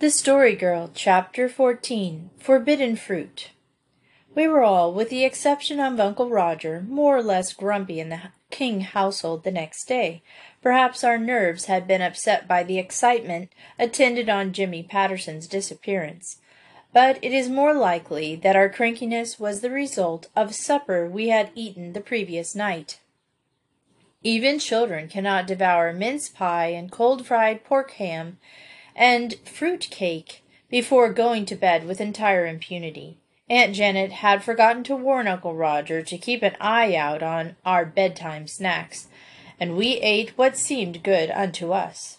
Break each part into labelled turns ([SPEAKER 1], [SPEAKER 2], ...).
[SPEAKER 1] The Story Girl, Chapter 14 Forbidden Fruit. We were all, with the exception of Uncle Roger, more or less grumpy in the King household the next day. Perhaps our nerves had been upset by the excitement attendant on Jimmy Patterson's disappearance. But it is more likely that our crankiness was the result of supper we had eaten the previous night. Even children cannot devour mince pie and cold fried pork ham and fruit cake before going to bed with entire impunity. Aunt Janet had forgotten to warn Uncle Roger to keep an eye out on our bedtime snacks, and we ate what seemed good unto us.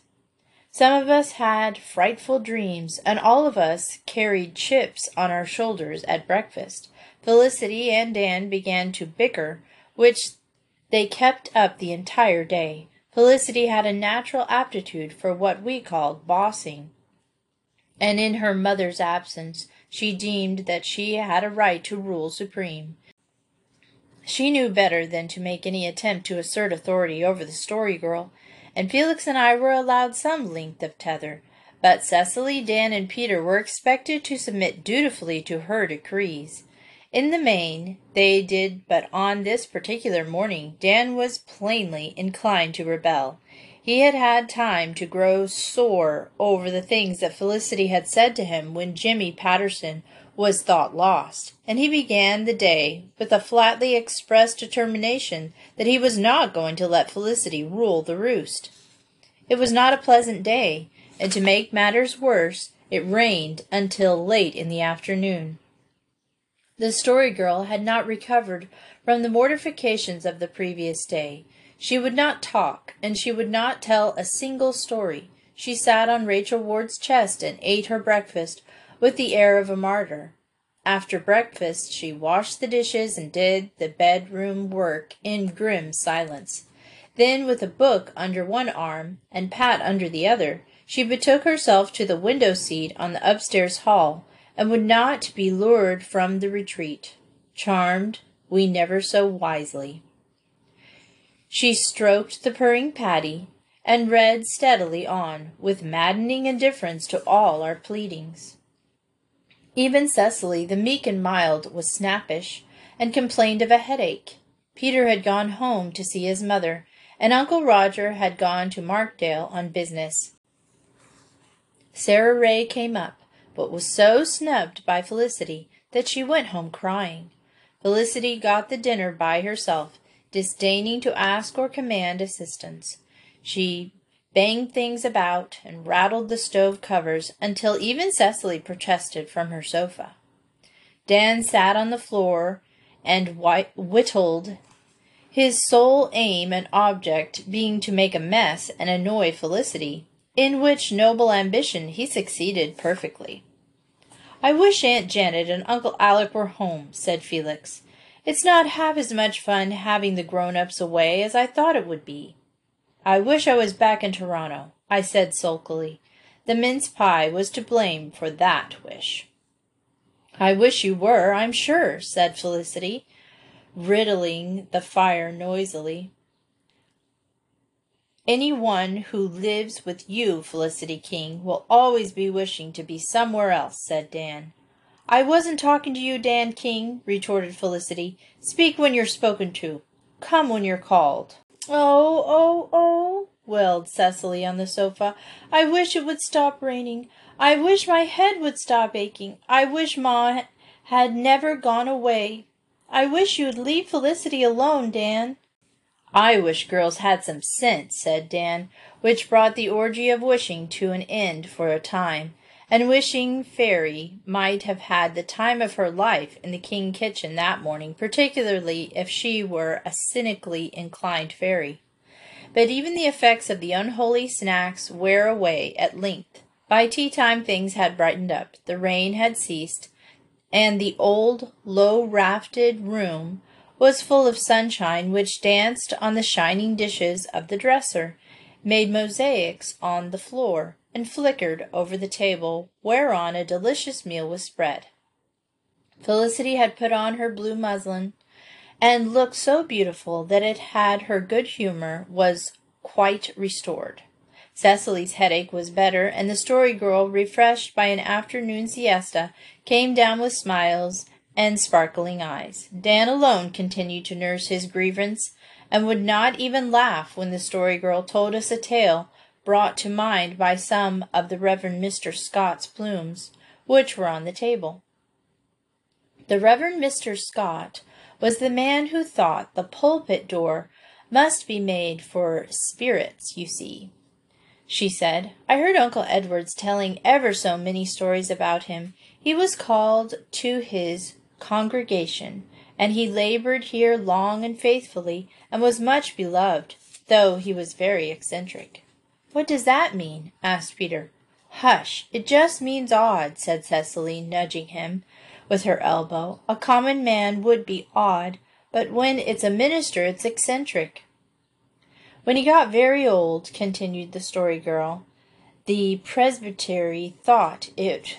[SPEAKER 1] Some of us had frightful dreams, and all of us carried chips on our shoulders at breakfast. Felicity and Dan began to bicker, which they kept up the entire day. Felicity had a natural aptitude for what we called bossing, and in her mother's absence she deemed that she had a right to rule supreme. She knew better than to make any attempt to assert authority over the Story Girl, and Felix and I were allowed some length of tether, but Cecily, Dan, and Peter were expected to submit dutifully to her decrees. In the main, they did, but on this particular morning Dan was plainly inclined to rebel. He had had time to grow sore over the things that Felicity had said to him when Jimmy Patterson was thought lost, and he began the day with a flatly expressed determination that he was not going to let Felicity rule the roost. It was not a pleasant day, and to make matters worse, it rained until late in the afternoon. The Story Girl had not recovered from the mortifications of the previous day. She would not talk, and she would not tell a single story. She sat on Rachel Ward's chest and ate her breakfast with the air of a martyr. After breakfast, she washed the dishes and did the bedroom work in grim silence. Then, with a book under one arm and Pat under the other, she betook herself to the window seat on the upstairs hall and would not be lured from the retreat. Charmed, we never so wisely. She stroked the purring Paddy and read steadily on, with maddening indifference to all our pleadings. Even Cecily, the meek and mild, was snappish, and complained of a headache. Peter had gone home to see his mother, and Uncle Roger had gone to Markdale on business. Sara Ray came up, but was so snubbed by Felicity that she went home crying. Felicity got the dinner by herself, disdaining to ask or command assistance. She banged things about and rattled the stove covers until even Cecily protested from her sofa. Dan sat on the floor and whittled, his sole aim and object being to make a mess and annoy Felicity in which noble ambition he succeeded perfectly. I wish Aunt Janet and Uncle Alec were home, said Felix. It's not half as much fun having the grown-ups away as I thought it would be. I wish I was back in Toronto, I said sulkily. The mince pie was to blame for that wish. I wish you were, I'm sure, said Felicity, riddling the fire noisily. Any one who lives with you, Felicity King, will always be wishing to be somewhere else, said Dan. I wasn't talking to you, Dan King, retorted Felicity. Speak when you're spoken to. Come when you're called. Oh, oh, oh, wailed Cecily on the sofa. I wish it would stop raining. I wish my head would stop aching. I wish Ma had never gone away. I wish you'd leave Felicity alone, Dan. I wish girls had some sense, said Dan, which brought the orgy of wishing to an end for a time, and wishing Fairy might have had the time of her life in the King kitchen that morning, particularly if she were a cynically inclined fairy. But even the effects of the unholy snacks wear away at length. By tea time things had brightened up, the rain had ceased, and the old, low-rafted room was full of sunshine which danced on the shining dishes of the dresser, made mosaics on the floor, and flickered over the table whereon a delicious meal was spread. Felicity had put on her blue muslin and looked so beautiful that it had her good humor was quite restored. Cecily's headache was better, and the Story Girl, refreshed by an afternoon siesta, came down with smiles and sparkling eyes. Dan alone continued to nurse his grievance, and would not even laugh when the Story Girl told us a tale brought to mind by some of the Reverend Mr. Scott's plumes, which were on the table. The Reverend Mr. Scott was the man who thought the pulpit door must be made for spirits, you see. She said, I heard Uncle Edward's telling ever so many stories about him. He was called to his congregation, and he labored here long and faithfully, and was much beloved, though he was very eccentric. What does that mean? asked Peter. Hush, it just means odd, said Cecily, nudging him with her elbow. A common man would be odd, but when it's a minister, it's eccentric. When he got very old, continued the story girl, the presbytery thought it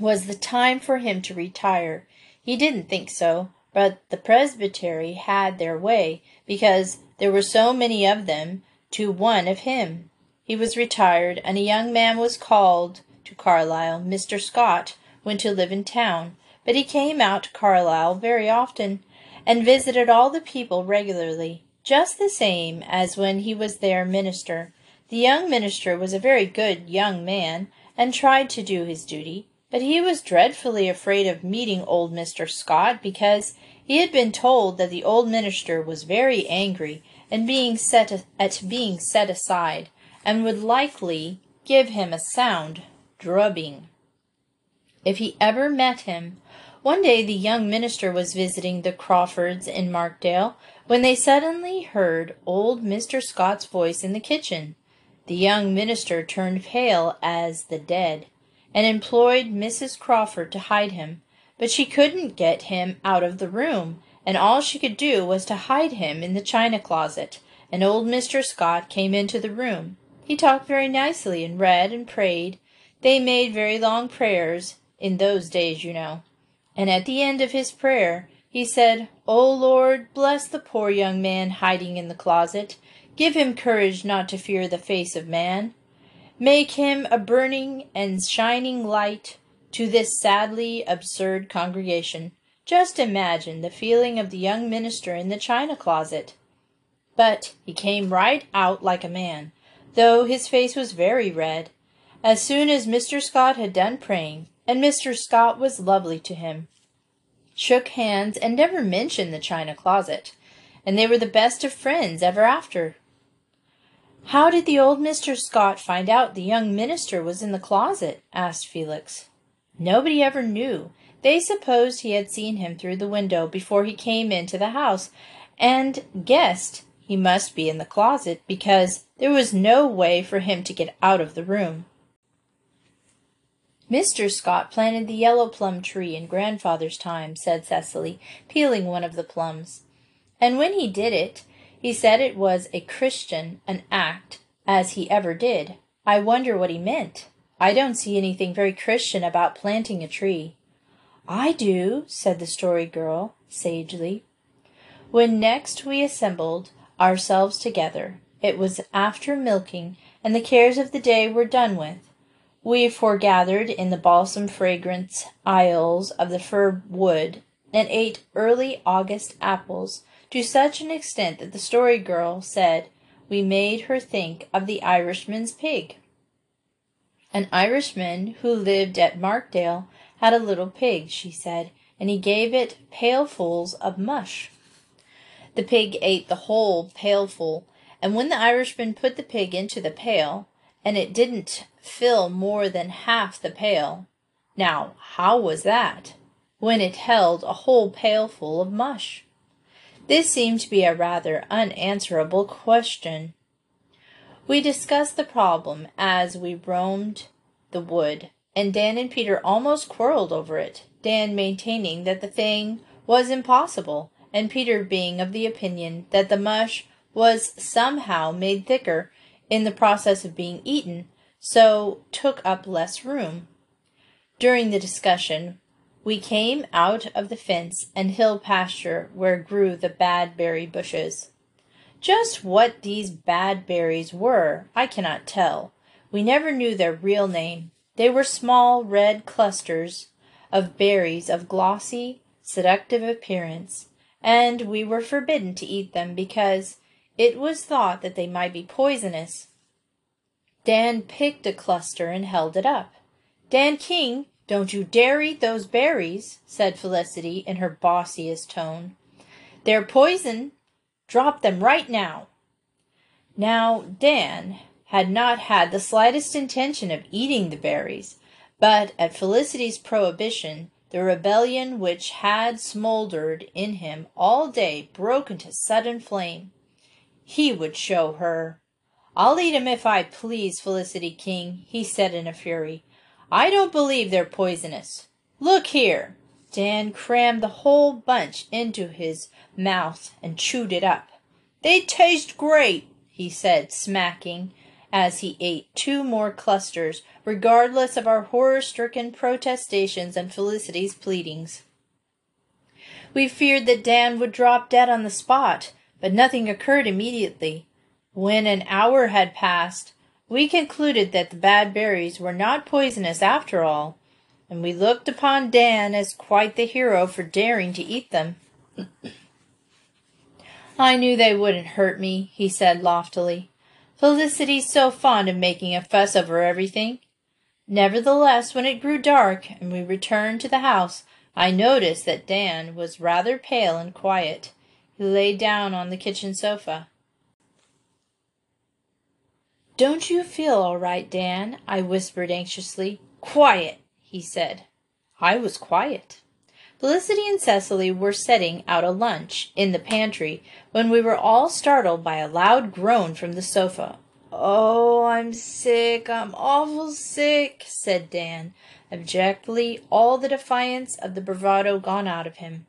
[SPEAKER 1] was the time for him to retire. He didn't think so, but the presbytery had their way, because there were so many of them to one of him. He was retired, and a young man was called to Carlisle, Mr. Scott, went to live in town, but he came out to Carlisle very often, and visited all the people regularly, just the same as when he was their minister. The young minister was a very good young man, and tried to do his duty, but he was dreadfully afraid of meeting old Mr. Scott because he had been told that the old minister was very angry and being set at being set aside, and would likely give him a sound drubbing if he ever met him. One day the young minister was visiting the Crawfords in Markdale when they suddenly heard old Mr. Scott's voice in the kitchen. The young minister turned pale as the dead, and employed Mrs. Crawford to hide him, but she couldn't get him out of the room, and all she could do was to hide him in the china closet, and old Mr. Scott came into the room. He talked very nicely and read and prayed. They made very long prayers, in those days, you know. And at the end of his prayer, he said, O Lord, bless the poor young man hiding in the closet. Give him courage not to fear the face of man. Make him a burning and shining light to this sadly absurd congregation. Just imagine the feeling of the young minister in the china closet. But he came right out like a man, though his face was very red. As soon as Mr. Scott had done praying, and Mr. Scott was lovely to him, shook hands, and never mentioned the china closet, and they were the best of friends ever after. How did the old Mr. Scott find out the young minister was in the closet? asked Felix. Nobody ever knew. They supposed he had seen him through the window before he came into the house, and guessed he must be in the closet because there was no way for him to get out of the room. Mr. Scott planted the yellow plum tree in grandfather's time, said Cecily, peeling one of the plums. And when he did it, he said it was a Christian an act, as he ever did. I wonder what he meant. I don't see anything very Christian about planting a tree. I do, said the Story Girl, sagely. When next we assembled ourselves together, it was after milking, and the cares of the day were done with. We foregathered in the balsam fragrance aisles of the fir wood, and ate early August apples to such an extent that the Story Girl said we made her think of the Irishman's pig. An Irishman who lived at Markdale had a little pig, she said, and he gave it pailfuls of mush. The pig ate the whole pailful, and when the Irishman put the pig into the pail, and it didn't fill more than half the pail. Now, how was that, when it held a whole pailful of mush? This seemed to be a rather unanswerable question. We discussed the problem as we roamed the wood, and Dan and Peter almost quarreled over it, Dan maintaining that the thing was impossible, and Peter being of the opinion that the mush was somehow made thicker in the process of being eaten, so took up less room. During the discussion, we came out of the fence and hill pasture where grew the badberry bushes. Just what these bad berries were, I cannot tell. We never knew their real name. They were small red clusters of berries of glossy, seductive appearance, and we were forbidden to eat them because it was thought that they might be poisonous. Dan picked a cluster and held it up. Dan King, don't you dare eat those berries, said Felicity in her bossiest tone. They're poison. Drop them right now. Now, Dan had not had the slightest intention of eating the berries, but at Felicity's prohibition, the rebellion which had smoldered in him all day broke into sudden flame. He would show her. I'll eat 'em if I please, Felicity King, he said in a fury. I don't believe they're poisonous. Look here. Dan crammed the whole bunch into his mouth and chewed it up. They taste great, he said, smacking, as he ate two more clusters, regardless of our horror stricken protestations and Felicity's pleadings. We feared that Dan would drop dead on the spot, but nothing occurred immediately. When an hour had passed, we concluded that the bad berries were not poisonous after all, and we looked upon Dan as quite the hero for daring to eat them. I knew they wouldn't hurt me, he said loftily. Felicity's so fond of making a fuss over everything. Nevertheless, when it grew dark and we returned to the house, I noticed that Dan was rather pale and quiet. He lay down on the kitchen sofa. Don't you feel all right, Dan? I whispered anxiously. Quiet, he said. I was quiet. Felicity and Cecily were setting out a lunch in the pantry when we were all startled by a loud groan from the sofa. Oh, I'm sick, I'm awful sick, said Dan, abjectly, all the defiance of the bravado gone out of him.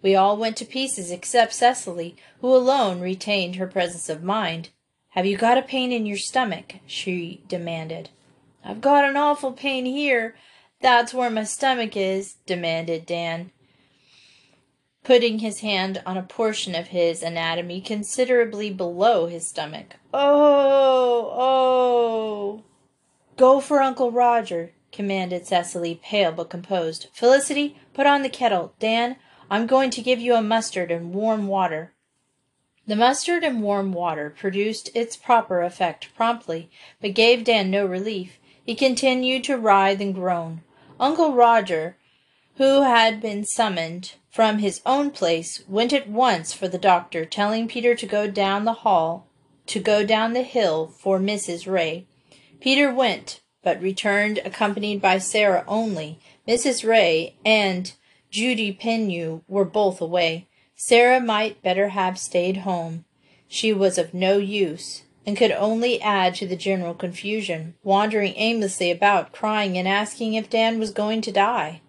[SPEAKER 1] We all went to pieces except Cecily, who alone retained her presence of mind. Have you got a pain in your stomach? she demanded. I've got an awful pain here. That's where my stomach is, demanded Dan, putting his hand on a portion of his anatomy considerably below his stomach. Oh, oh. Go for Uncle Roger, commanded Cecily, pale but composed. Felicity, put on the kettle. Dan, I'm going to give you a mustard and warm water. The mustard and warm water produced its proper effect promptly, but gave Dan no relief. He continued to writhe and groan. Uncle Roger, who had been summoned from his own place, went at once for the doctor, telling Peter to go down the hall, to go down the hill for Mrs. Ray. Peter went, but returned accompanied by Sara only. Mrs. Ray and Judy Pineau were both away. Sara might better have stayed home. She was of no use, and could only add to the general confusion, wandering aimlessly about, crying and asking if Dan was going to die.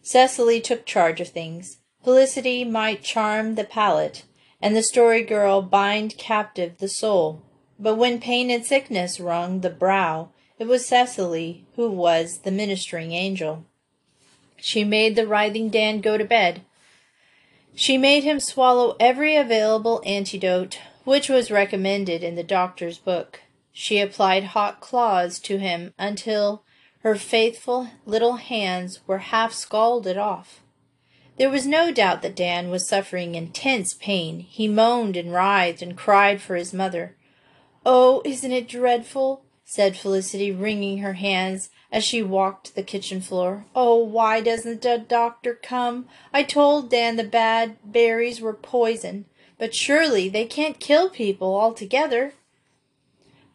[SPEAKER 1] Cecily took charge of things. Felicity might charm the palate, and the story girl bind captive the soul. But when pain and sickness wrung the brow, it was Cecily who was the ministering angel. She made the writhing Dan go to bed, she made him swallow every available antidote which was recommended in the doctor's book. She applied hot cloths to him until her faithful little hands were half scalded off. There was no doubt that Dan was suffering intense pain. He moaned and writhed and cried for his mother. Oh, isn't it dreadful? said Felicity, wringing her hands as she walked the kitchen floor. Oh, why doesn't the doctor come? I told Dan the bad berries were poison, but surely they can't kill people altogether.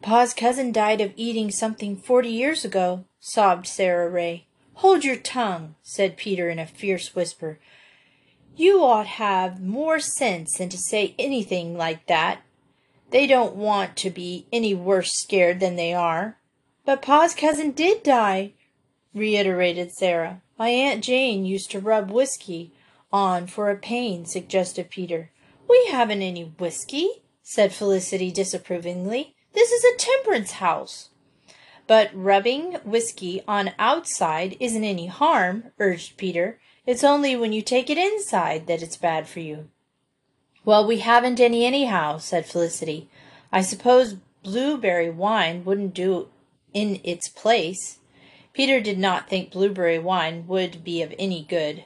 [SPEAKER 1] Pa's cousin died of eating something forty years ago, sobbed Sara Ray. Hold your tongue, said Peter in a fierce whisper. You ought have more sense than to say anything like that. They don't want to be any worse scared than they are. But Pa's cousin did die, reiterated Sara. My Aunt Jane used to rub whiskey on for a pain, suggested Peter. We haven't any whiskey, said Felicity disapprovingly. This is a temperance house. But rubbing whiskey on outside isn't any harm, urged Peter. It's only when you take it inside that it's bad for you. Well, we haven't any anyhow, said Felicity. I suppose blueberry wine wouldn't do in its place. Peter did not think blueberry wine would be of any good.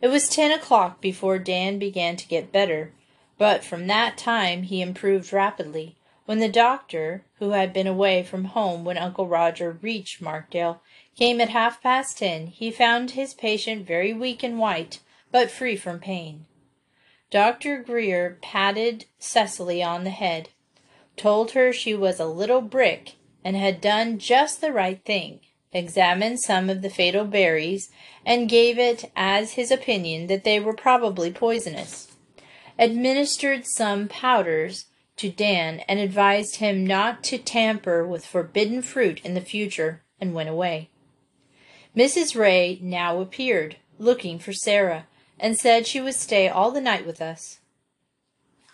[SPEAKER 1] It was ten o'clock before Dan began to get better, but from that time he improved rapidly. When the doctor, who had been away from home when Uncle Roger reached Markdale, came at half past ten, he found his patient very weak and white, but free from pain. Dr. Grier patted Cecily on the head, told her she was a little brick and had done just the right thing, examined some of the fatal berries, and gave it as his opinion that they were probably poisonous, administered some powders to Dan and advised him not to tamper with forbidden fruit in the future, and went away. Mrs. Ray now appeared, looking for Sara, and said she would stay all the night with us.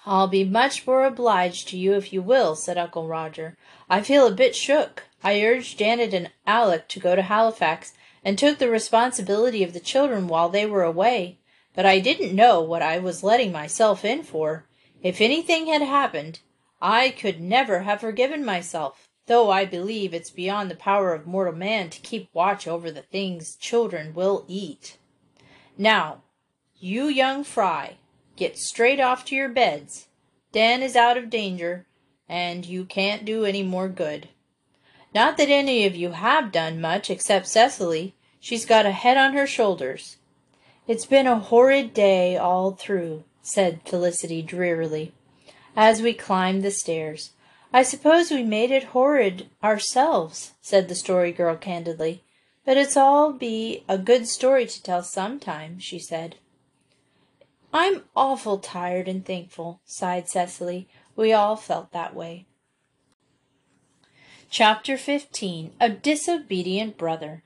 [SPEAKER 1] I'll be much more obliged to you if you will, said Uncle Roger. I feel a bit shook. I urged Janet and Alec to go to Halifax, and took the responsibility of the children while they were away, but I didn't know what I was letting myself in for. If anything had happened, I could never have forgiven myself, though I believe it's beyond the power of mortal man to keep watch over the things children will eat. Now, you young fry, get straight off to your beds. Dan is out of danger, and you can't do any more good. Not that any of you have done much except Cecily. She's got a head on her shoulders. It's been a horrid day all through, said Felicity drearily, as we climbed the stairs. I suppose we made it horrid ourselves, said the Story Girl candidly. But it's all be a good story to tell sometime, she said. I'm awful tired and thankful, sighed Cecily. We all felt that way. Chapter 15 A Disobedient Brother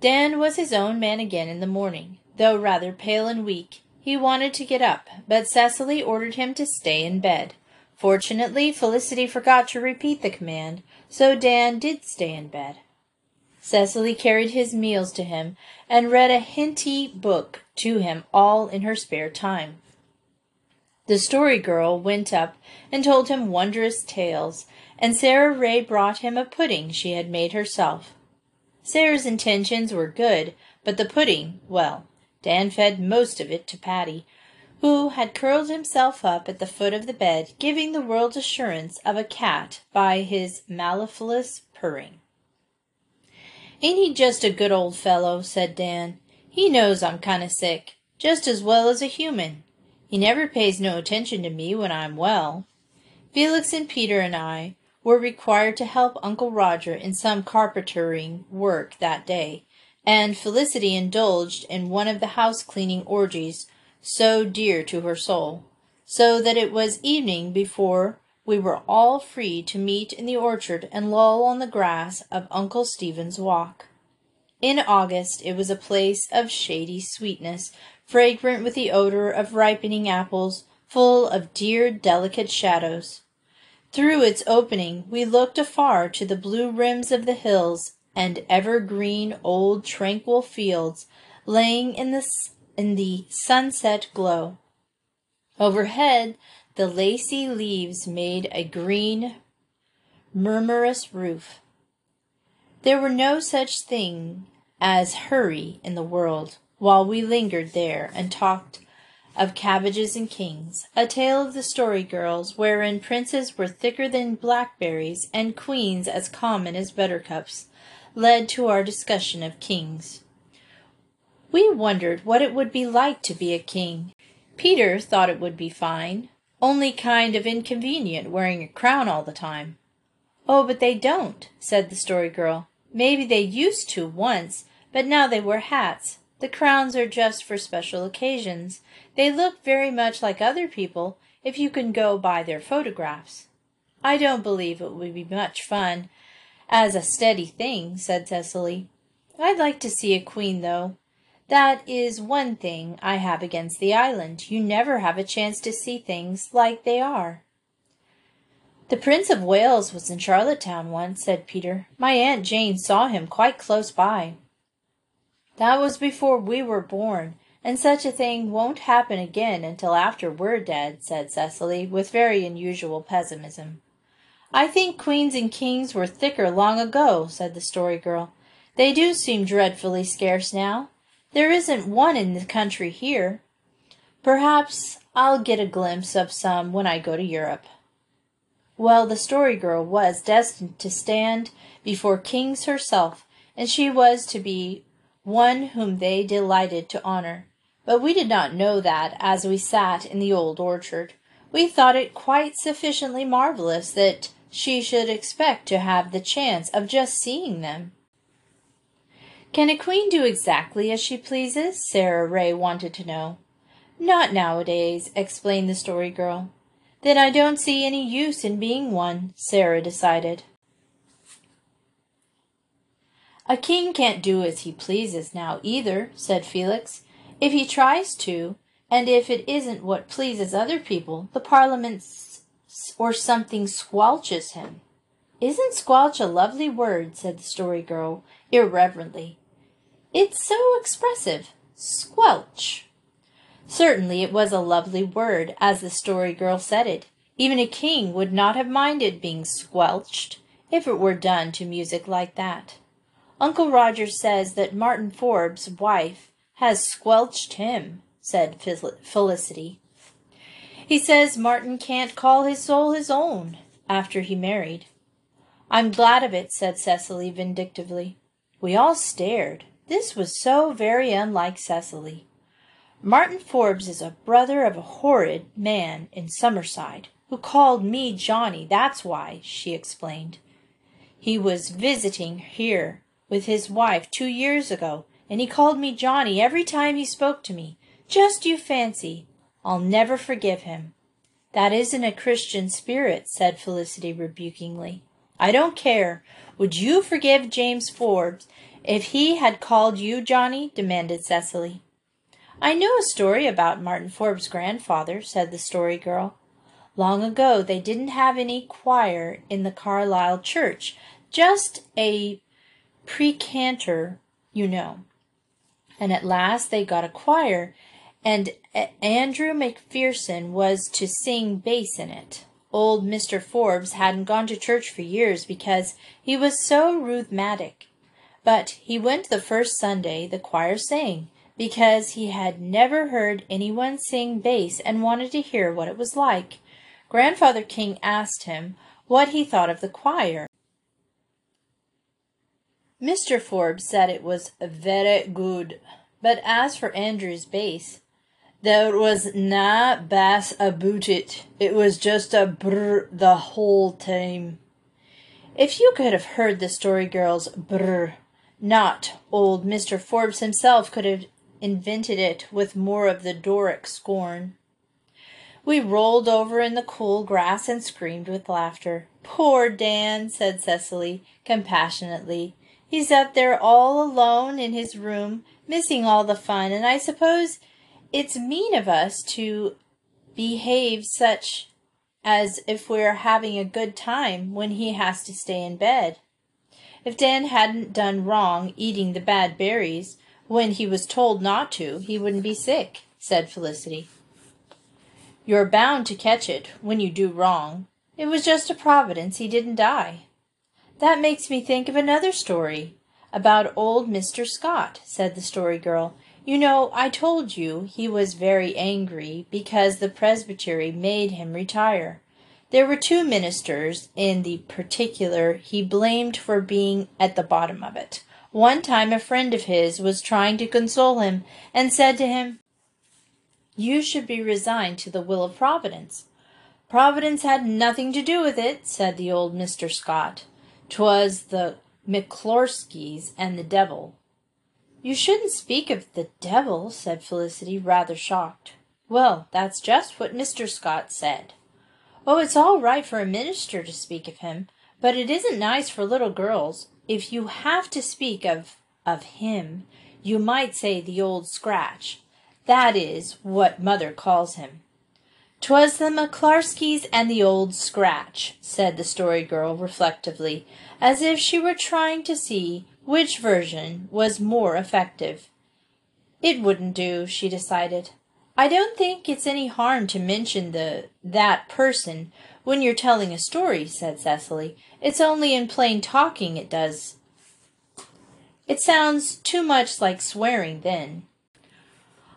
[SPEAKER 1] Dan was his own man again in the morning, though rather pale and weak. He wanted to get up, but Cecily ordered him to stay in bed. Fortunately, Felicity forgot to repeat the command, so Dan did stay in bed. Cecily carried his meals to him and read a Henty book to him all in her spare time. The Story Girl went up and told him wondrous tales, and Sara Ray brought him a pudding she had made herself. Sara's intentions were good, but the pudding, well, Dan fed most of it to Paddy, who had curled himself up at the foot of the bed, giving the world assurance of a cat by his mellifluous purring. Ain't he just a good old fellow? said Dan. He knows I'm kind of sick, just as well as a human. He never pays no attention to me when I'm well. Felix and Peter and I were required to help Uncle Roger in some carpentering work that day, and Felicity indulged in one of the house cleaning orgies so dear to her soul, so that it was evening before we were all free to meet in the orchard and loll on the grass of Uncle Stephen's Walk. In August it was a place of shady sweetness, fragrant with the odor of ripening apples, full of dear delicate shadows. Through its opening we looked afar to the blue rims of the hills and evergreen old tranquil fields laying in the, in the sunset glow. Overhead the lacy leaves made a green, murmurous roof. There were no such thing as hurry in the world while we lingered there and talked of cabbages and kings, a tale of the story girls, wherein princes were thicker than blackberries and queens as common as buttercups, led to our discussion of kings. We wondered what it would be like to be a king. Peter thought it would be fine, only kind of inconvenient wearing a crown all the time. Oh, but they don't, said the Story Girl. Maybe they used to once, but now they wear hats. The crowns are just for special occasions. They look very much like other people if you can go by their photographs. I don't believe it would be much fun as a steady thing, said Cecily. I'd like to see a queen, though. That is one thing I have against the island. You never have a chance to see things like they are. The Prince of Wales was in Charlottetown once, said Peter. My Aunt Jane saw him quite close by. That was before we were born, and such a thing won't happen again until after we're dead, said Cecily, with very unusual pessimism. I think queens and kings were thicker long ago, said the Story Girl. They do seem dreadfully scarce now. There isn't one in the country here. Perhaps I'll get a glimpse of some when I go to Europe. Well, the Story Girl was destined to stand before kings herself, and she was to be one whom they delighted to honor. But we did not know that as we sat in the old orchard. We thought it quite sufficiently marvelous that she should expect to have the chance of just seeing them. Can a queen do exactly as she pleases? Sara Ray wanted to know. Not nowadays, explained the Story Girl. Then I don't see any use in being one, Sara decided. A king can't do as he pleases now either, said Felix. If he tries to, and if it isn't what pleases other people, the Parliament or something squelches him. Isn't squelch a lovely word? said the Story Girl irreverently. It's so expressive. Squelch. Certainly it was a lovely word, as the Story Girl said it. Even a king would not have minded being squelched if it were done to music like that. Uncle Roger says that Martin Forbes' wife has squelched him, said Felicity. He says Martin can't call his soul his own after he married. I'm glad of it, said Cecily vindictively. We all stared. This was so very unlike Cecily. Martin Forbes is a brother of a horrid man in Summerside, who called me Johnny, that's why, she explained. He was visiting here with his wife two years ago, and he called me Johnny every time he spoke to me. Just you fancy. I'll never forgive him. That isn't a Christian spirit, said Felicity rebukingly. I don't care. Would you forgive James Forbes if he had called you Johnny? demanded Cecily. I know a story about Martin Forbes' grandfather, said the Story Girl. Long ago they didn't have any choir in the Carlisle church, just a precentor, you know. And at last they got a choir, and Andrew McPherson was to sing bass in it. Old Mr. Forbes hadn't gone to church for years because he was so rheumatic. But he went the first Sunday the choir sang, because he had never heard anyone sing bass and wanted to hear what it was like. Grandfather King asked him what he thought of the choir. Mr. Forbes said it was very good, but as for Andrew's bass, there was na bass about it. It was just a brr the whole time. If you could have heard the Story Girl's brr, not old Mr. Forbes himself could have invented it with more of the Doric scorn. We rolled over in the cool grass and screamed with laughter. Poor Dan, said Cecily compassionately. He's up there all alone in his room, missing all the fun, and I suppose it's mean of us to behave such as if we're having a good time when he has to stay in bed. If Dan hadn't done wrong eating the bad berries, when he was told not to, he wouldn't be sick, said Felicity. You're bound to catch it when you do wrong. It was just a providence he didn't die. That makes me think of another story about old Mr. Scott, said the Story Girl. You know, I told you he was very angry because the presbytery made him retire. There were two ministers in the particular he blamed for being at the bottom of it. One time a friend of his was trying to console him and said to him, You should be resigned to the will of Providence. Providence had nothing to do with it, said the old Mr. Scott. Twas the McClorskys and the devil. You shouldn't speak of the devil, said Felicity, rather shocked. Well, that's just what Mr. Scott said. Oh, it's all right for a minister to speak of him, but it isn't nice for little girls. If you have to speak of of him, you might say the old scratch. That is what mother calls him. "'Twas the McClarskys and the old scratch, said the Story Girl reflectively, as if she were trying to see which version was more effective. It wouldn't do, she decided. I don't think it's any harm to mention the that person when you're telling a story, said Cecily. It's only in plain talking it does. It sounds too much like swearing then.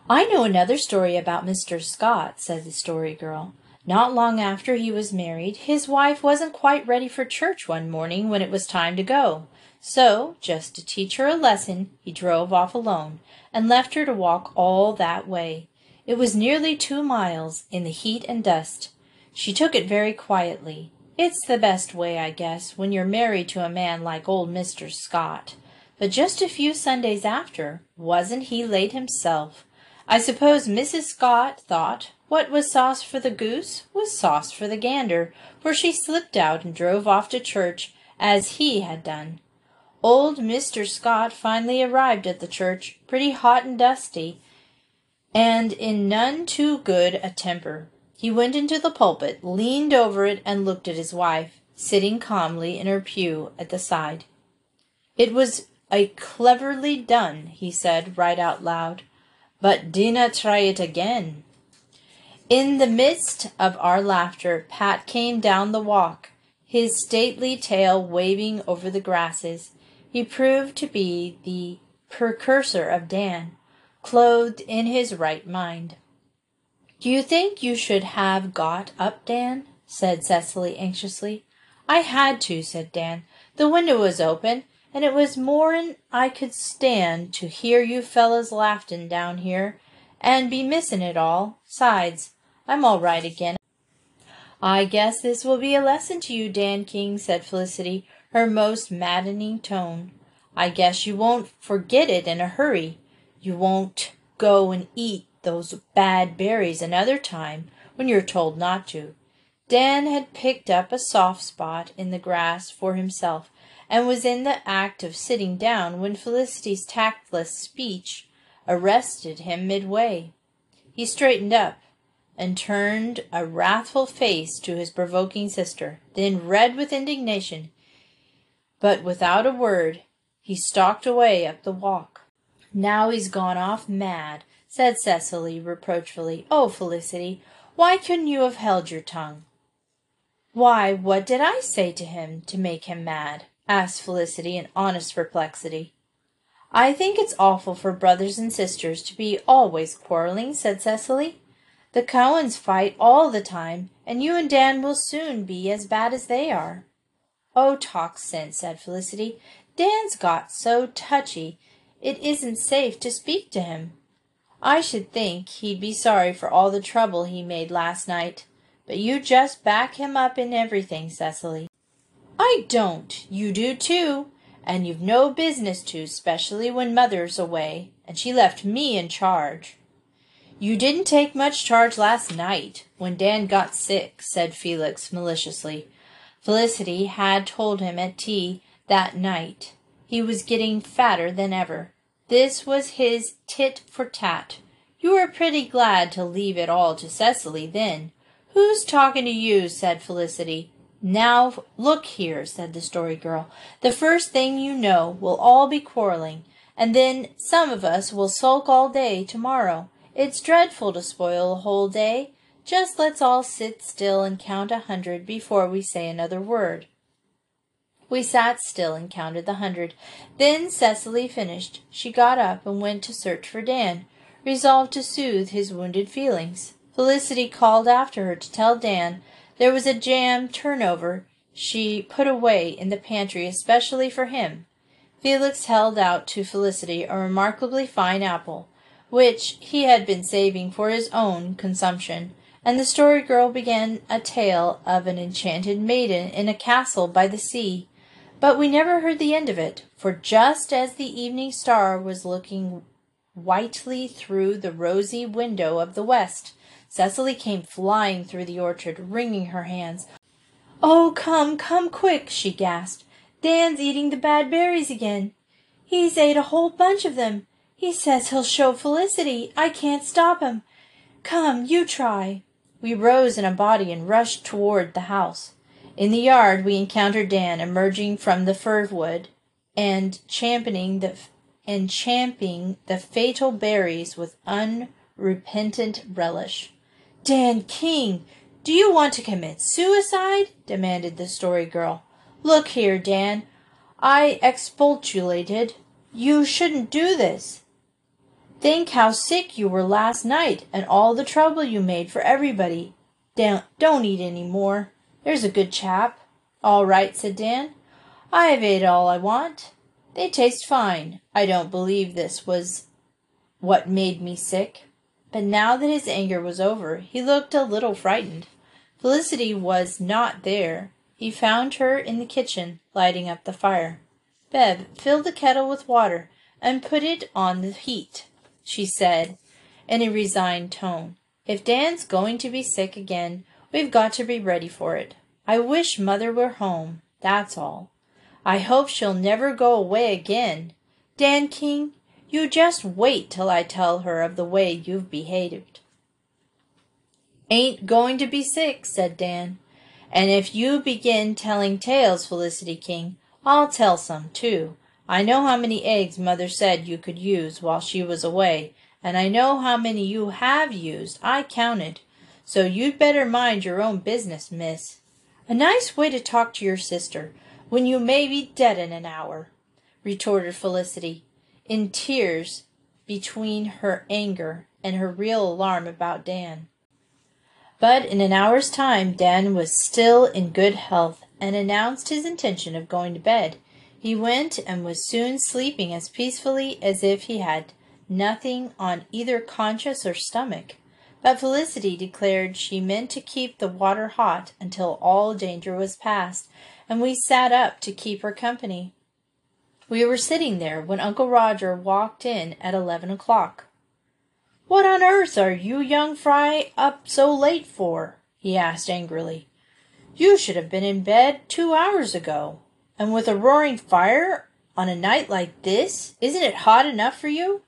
[SPEAKER 1] I know another story about Mr. Scott, said the Story Girl. Not long after he was married, his wife wasn't quite ready for church one morning when it was time to go. So, just to teach her a lesson, he drove off alone, and left her to walk all that way. It was nearly two miles, in the heat and dust. She took it very quietly. It's the best way, I guess, when you're married to a man like old Mr. Scott. But just a few Sundays after, wasn't he late himself? I suppose Mrs. Scott thought what was sauce for the goose was sauce for the gander, for she slipped out and drove off to church as he had done. Old Mr. Scott finally arrived at the church, pretty hot and dusty, and in none too good a temper. He went into the pulpit, leaned over it, and looked at his wife, sitting calmly in her pew at the side. It was a cleverly done, he said right out loud, but dinna try it again. In the midst of our laughter, Pat came down the walk, his stately tail waving over the grasses. He proved to be the precursor of Dan, clothed in his right mind. Do you think you should have got up, Dan? said Cecily anxiously. I had to, said Dan. The window was open, and it was more'n I could stand to hear you fellows laughin' down here, and be missin' it all. Sides, I'm all right again. I guess this will be a lesson to you, Dan King, said Felicity, her most maddening tone. I guess you won't forget it in a hurry. You won't go and eat those bad berries another time when you're told not to. Dan had picked up a soft spot in the grass for himself and was in the act of sitting down when Felicity's tactless speech arrested him midway. He straightened up and turned a wrathful face to his provoking sister, then red with indignation, but without a word, he stalked away up the walk. Now he's gone off mad, said Cecily reproachfully. Oh, Felicity, why couldn't you have held your tongue? Why, what did I say to him to make him mad? asked Felicity in honest perplexity. I think it's awful for brothers and sisters to be always quarreling, said Cecily. The Cowens fight all the time, and you and Dan will soon be as bad as they are. Oh, talk sense, said Felicity. Dan's got so touchy it isn't safe to speak to him. I should think he'd be sorry for all the trouble he made last night. But you just back him up in everything, Cecily. I don't. You do too. And you've no business to, especially when mother's away, and she left me in charge. You didn't take much charge last night, when Dan got sick, said Felix maliciously. Felicity had told him at tea that night. He was getting fatter than ever. This was his tit for tat. You were pretty glad to leave it all to Cecily then. Who's talking to you? said Felicity. Now look here, said the Story Girl. The first thing you know, we'll all be quarreling, and then some of us will sulk all day tomorrow. It's dreadful to spoil a whole day. Just let's all sit still and count a hundred before we say another word. We sat still and counted the hundred. Then Cecily finished. She got up and went to search for Dan, resolved to soothe his wounded feelings. Felicity called after her to tell Dan there was a jam turnover she put away in the pantry especially for him. Felix held out to Felicity a remarkably fine apple, which he had been saving for his own consumption, and the story girl began a tale of an enchanted maiden in a castle by the sea. But we never heard the end of it, for just as the evening star was looking whitely through the rosy window of the west, Cecily came flying through the orchard, wringing her hands. Oh, come, come quick, she gasped. Dan's eating the bad berries again. He's ate a whole bunch of them. He says he'll show Felicity. I can't stop him. Come, you try. We rose in a body and rushed toward the house. In the yard we encountered Dan emerging from the fir wood and championing the and champing the fatal berries with unrepentant relish. Dan King, do you want to commit suicide? demanded the Story Girl. Look here, Dan. I expostulated. You shouldn't do this. Think how sick you were last night and all the trouble you made for everybody. Don't, don't eat any more. There's a good chap. All right, said Dan. I've ate all I want. They taste fine. I don't believe this was what made me sick. But now that his anger was over, he looked a little frightened. Felicity was not there. He found her in the kitchen, lighting up the fire. Bev, filled the kettle with water and put it on the heat, she said in a resigned tone. If Dan's going to be sick again, we've got to be ready for it. I wish Mother were home, that's all. I hope she'll never go away again. Dan King, you just wait till I tell her of the way you've behaved. Ain't going to be sick, said Dan. And if you begin telling tales, Felicity King, I'll tell some, too. I know how many eggs Mother said you could use while she was away, and I know how many you have used. I counted. So you'd better mind your own business, miss. A nice way to talk to your sister, when you may be dead in an hour, retorted Felicity, in tears between her anger and her real alarm about Dan. But in an hour's time Dan was still in good health and announced his intention of going to bed. He went and was soon sleeping as peacefully as if he had nothing on either conscience or stomach. But Felicity declared she meant to keep the water hot until all danger was past, and we sat up to keep her company. We were sitting there when Uncle Roger walked in at eleven o'clock. What on earth are you young fry up so late for? he asked angrily. You should have been in bed two hours ago. And with a roaring fire on a night like this, isn't it hot enough for you?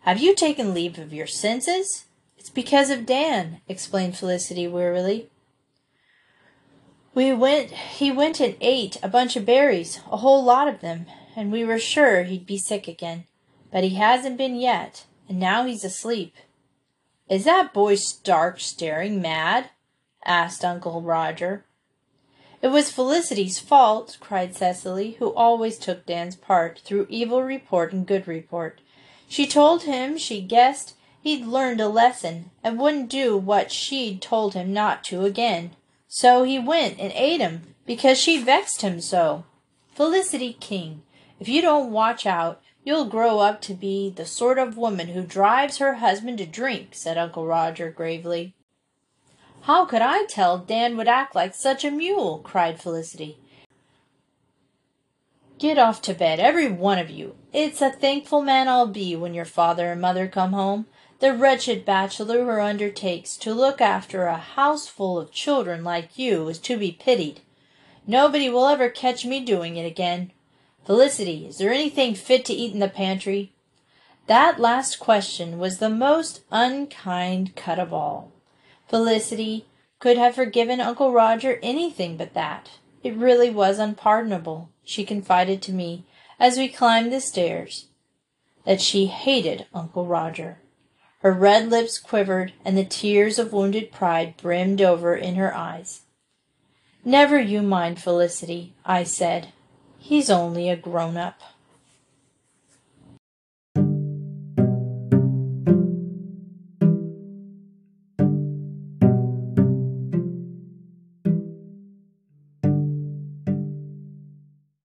[SPEAKER 1] Have you taken leave of your senses? It's because of Dan, explained Felicity wearily. We went he went and ate a bunch of berries, a whole lot of them, and we were sure he'd be sick again. But he hasn't been yet and now he's asleep. Is that boy stark staring mad? asked Uncle Roger. It was Felicity's fault, cried Cecily, who always took Dan's part through evil report and good report. She told him she guessed he'd learned a lesson and wouldn't do what she'd told him not to again. So he went and ate him because she vexed him so. Felicity King, if you don't watch out, You'll grow up to be the sort of woman who drives her husband to drink, said Uncle Roger gravely. How could I tell Dan would act like such a mule? cried Felicity. Get off to bed, every one of you. It's a thankful man I'll be when your father and mother come home. The wretched bachelor who undertakes to look after a house full of children like you is to be pitied. Nobody will ever catch me doing it again. Felicity, is there anything fit to eat in the pantry? That last question was the most unkind cut of all. Felicity could have forgiven Uncle Roger anything but that. It really was unpardonable, she confided to me as we climbed the stairs, that she hated Uncle Roger. Her red lips quivered, and the tears of wounded pride brimmed over in her eyes. Never you mind Felicity, I said, He's only a grown up.